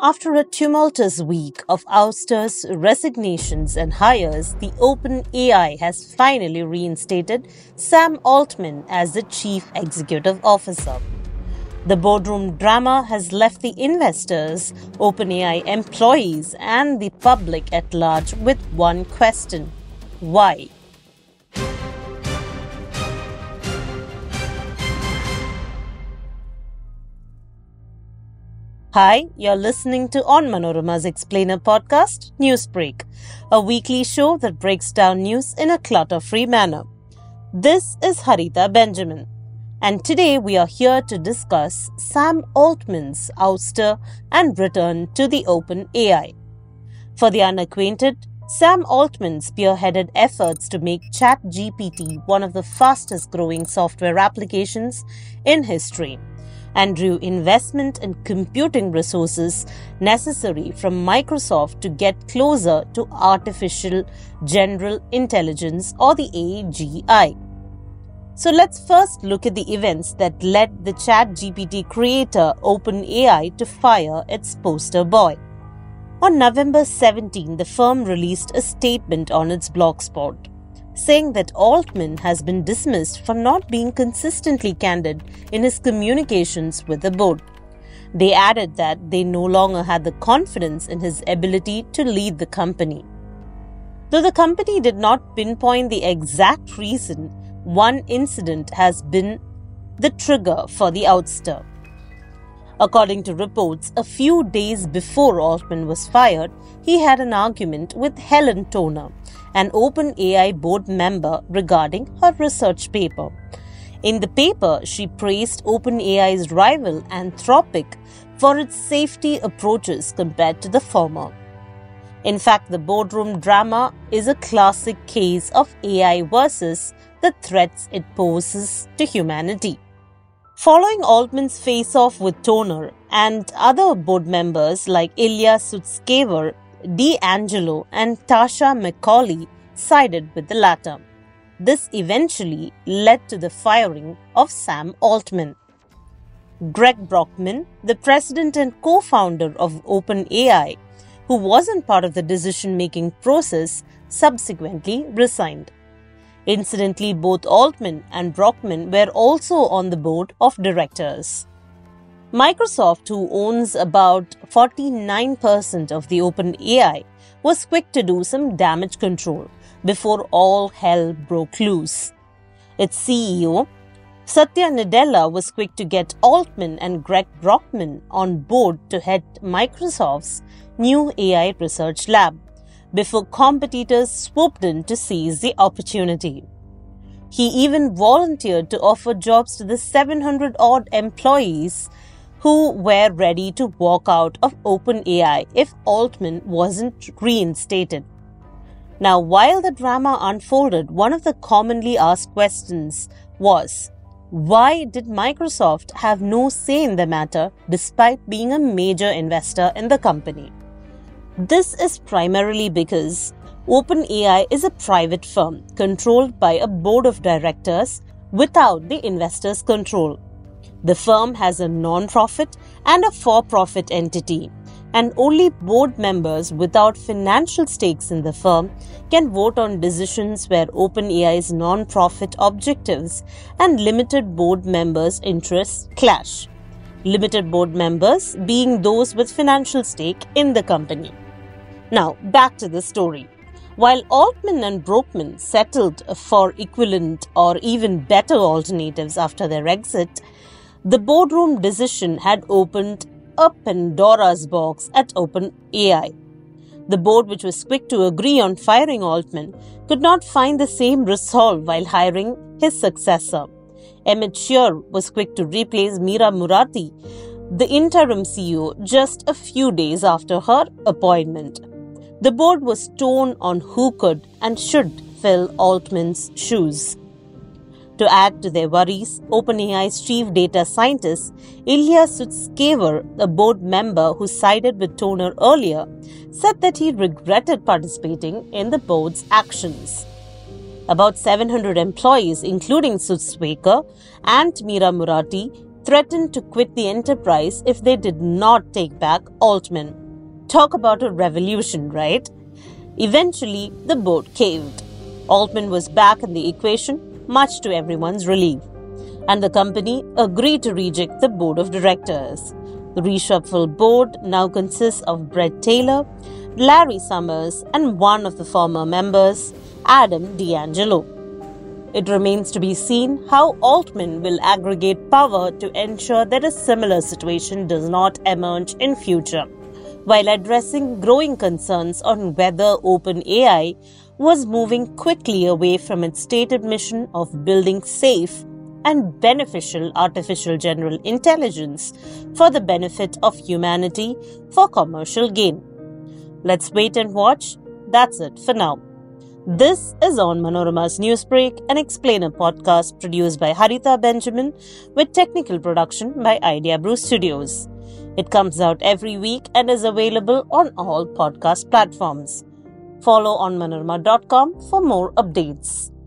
After a tumultuous week of ousters, resignations, and hires, the OpenAI has finally reinstated Sam Altman as the chief executive officer. The boardroom drama has left the investors, OpenAI employees, and the public at large with one question why? Hi, you're listening to Onmanorama's Explainer podcast, Newsbreak, a weekly show that breaks down news in a clutter free manner. This is Harita Benjamin, and today we are here to discuss Sam Altman's ouster and return to the Open AI. For the unacquainted, Sam Altman spearheaded efforts to make ChatGPT one of the fastest growing software applications in history and drew investment and computing resources necessary from Microsoft to get closer to artificial general intelligence or the AGI. So let's first look at the events that led the ChatGPT creator OpenAI to fire its poster boy. On November 17, the firm released a statement on its blogspot saying that Altman has been dismissed for not being consistently candid in his communications with the board. They added that they no longer had the confidence in his ability to lead the company. Though the company did not pinpoint the exact reason, one incident has been the trigger for the ouster. According to reports, a few days before Altman was fired, he had an argument with Helen Toner, an OpenAI board member, regarding her research paper. In the paper, she praised OpenAI's rival Anthropic for its safety approaches compared to the former. In fact, the boardroom drama is a classic case of AI versus the threats it poses to humanity. Following Altman's face off with Toner and other board members like Ilya Sutskever, D'Angelo, and Tasha McCauley sided with the latter. This eventually led to the firing of Sam Altman. Greg Brockman, the president and co founder of OpenAI, who wasn't part of the decision making process, subsequently resigned. Incidentally, both Altman and Brockman were also on the board of directors. Microsoft, who owns about 49% of the OpenAI, was quick to do some damage control before all hell broke loose. Its CEO, Satya Nadella, was quick to get Altman and Greg Brockman on board to head Microsoft's new AI research lab before competitors swooped in to seize the opportunity. He even volunteered to offer jobs to the 700 odd employees who were ready to walk out of OpenAI if Altman wasn't reinstated. Now, while the drama unfolded, one of the commonly asked questions was why did Microsoft have no say in the matter despite being a major investor in the company? This is primarily because OpenAI is a private firm controlled by a board of directors without the investors' control. The firm has a non profit and a for profit entity, and only board members without financial stakes in the firm can vote on decisions where OpenAI's non profit objectives and limited board members' interests clash. Limited board members being those with financial stake in the company. Now, back to the story. While Altman and Brockman settled for equivalent or even better alternatives after their exit, the boardroom decision had opened a Pandora's box at OpenAI. The board, which was quick to agree on firing Altman, could not find the same resolve while hiring his successor. Emmett Shear was quick to replace Mira Murati, the interim CEO, just a few days after her appointment. The board was torn on who could and should fill Altman's shoes. To add to their worries, OpenAI's chief data scientist, Ilya Sutskever, a board member who sided with Toner earlier, said that he regretted participating in the board's actions. About 700 employees, including Sutskever and Mira Murati, threatened to quit the enterprise if they did not take back Altman. Talk about a revolution, right? Eventually, the board caved. Altman was back in the equation, much to everyone's relief, and the company agreed to reject the board of directors. The reshuffled board now consists of Bret Taylor, Larry Summers, and one of the former members, Adam D'Angelo. It remains to be seen how Altman will aggregate power to ensure that a similar situation does not emerge in future, while addressing growing concerns on whether OpenAI was moving quickly away from its stated mission of building safe and beneficial artificial general intelligence for the benefit of humanity for commercial gain. Let's wait and watch. That's it for now. This is Onmanorama's Newsbreak, an explainer podcast produced by Haritha Benjamin with technical production by Idea Brew Studios. It comes out every week and is available on all podcast platforms. Follow onmanorama.com for more updates.